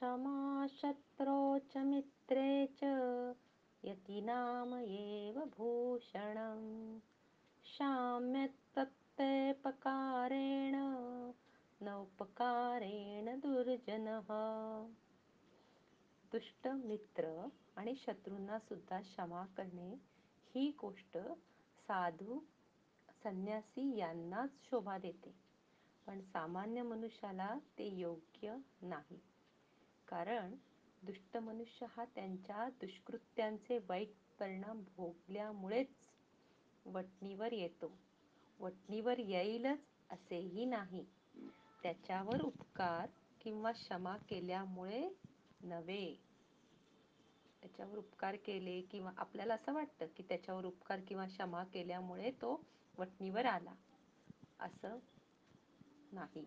क्षमा शत्रौ च मित्रे च यतीनाम एव भूषणम्। शाम्यत्प्रत्यपकारेण नौपकारेण दुर्जनः। दुष्ट मित्र आणि शत्रूंना सुद्धा क्षमा करणे ही गोष्ट साधू संन्यासी यांनाच शोभा देते पण सामान्य मनुष्याला ते योग्य नाही. कारण दुष्ट मनुष्य हा त्यांच्या दुष्कृत्यांचे वाईट परिणाम भोगल्यामुळेच वटणीवर येतो. वटणीवर येईलच असेही नाही. त्याच्यावर उपकार किंवा क्षमा केल्यामुळे नव्हे. त्याच्यावर उपकार केले किंवा आपल्याला असं वाटतं की त्याच्यावर उपकार किंवा क्षमा केल्यामुळे तो वटणीवर आला. असं नाही.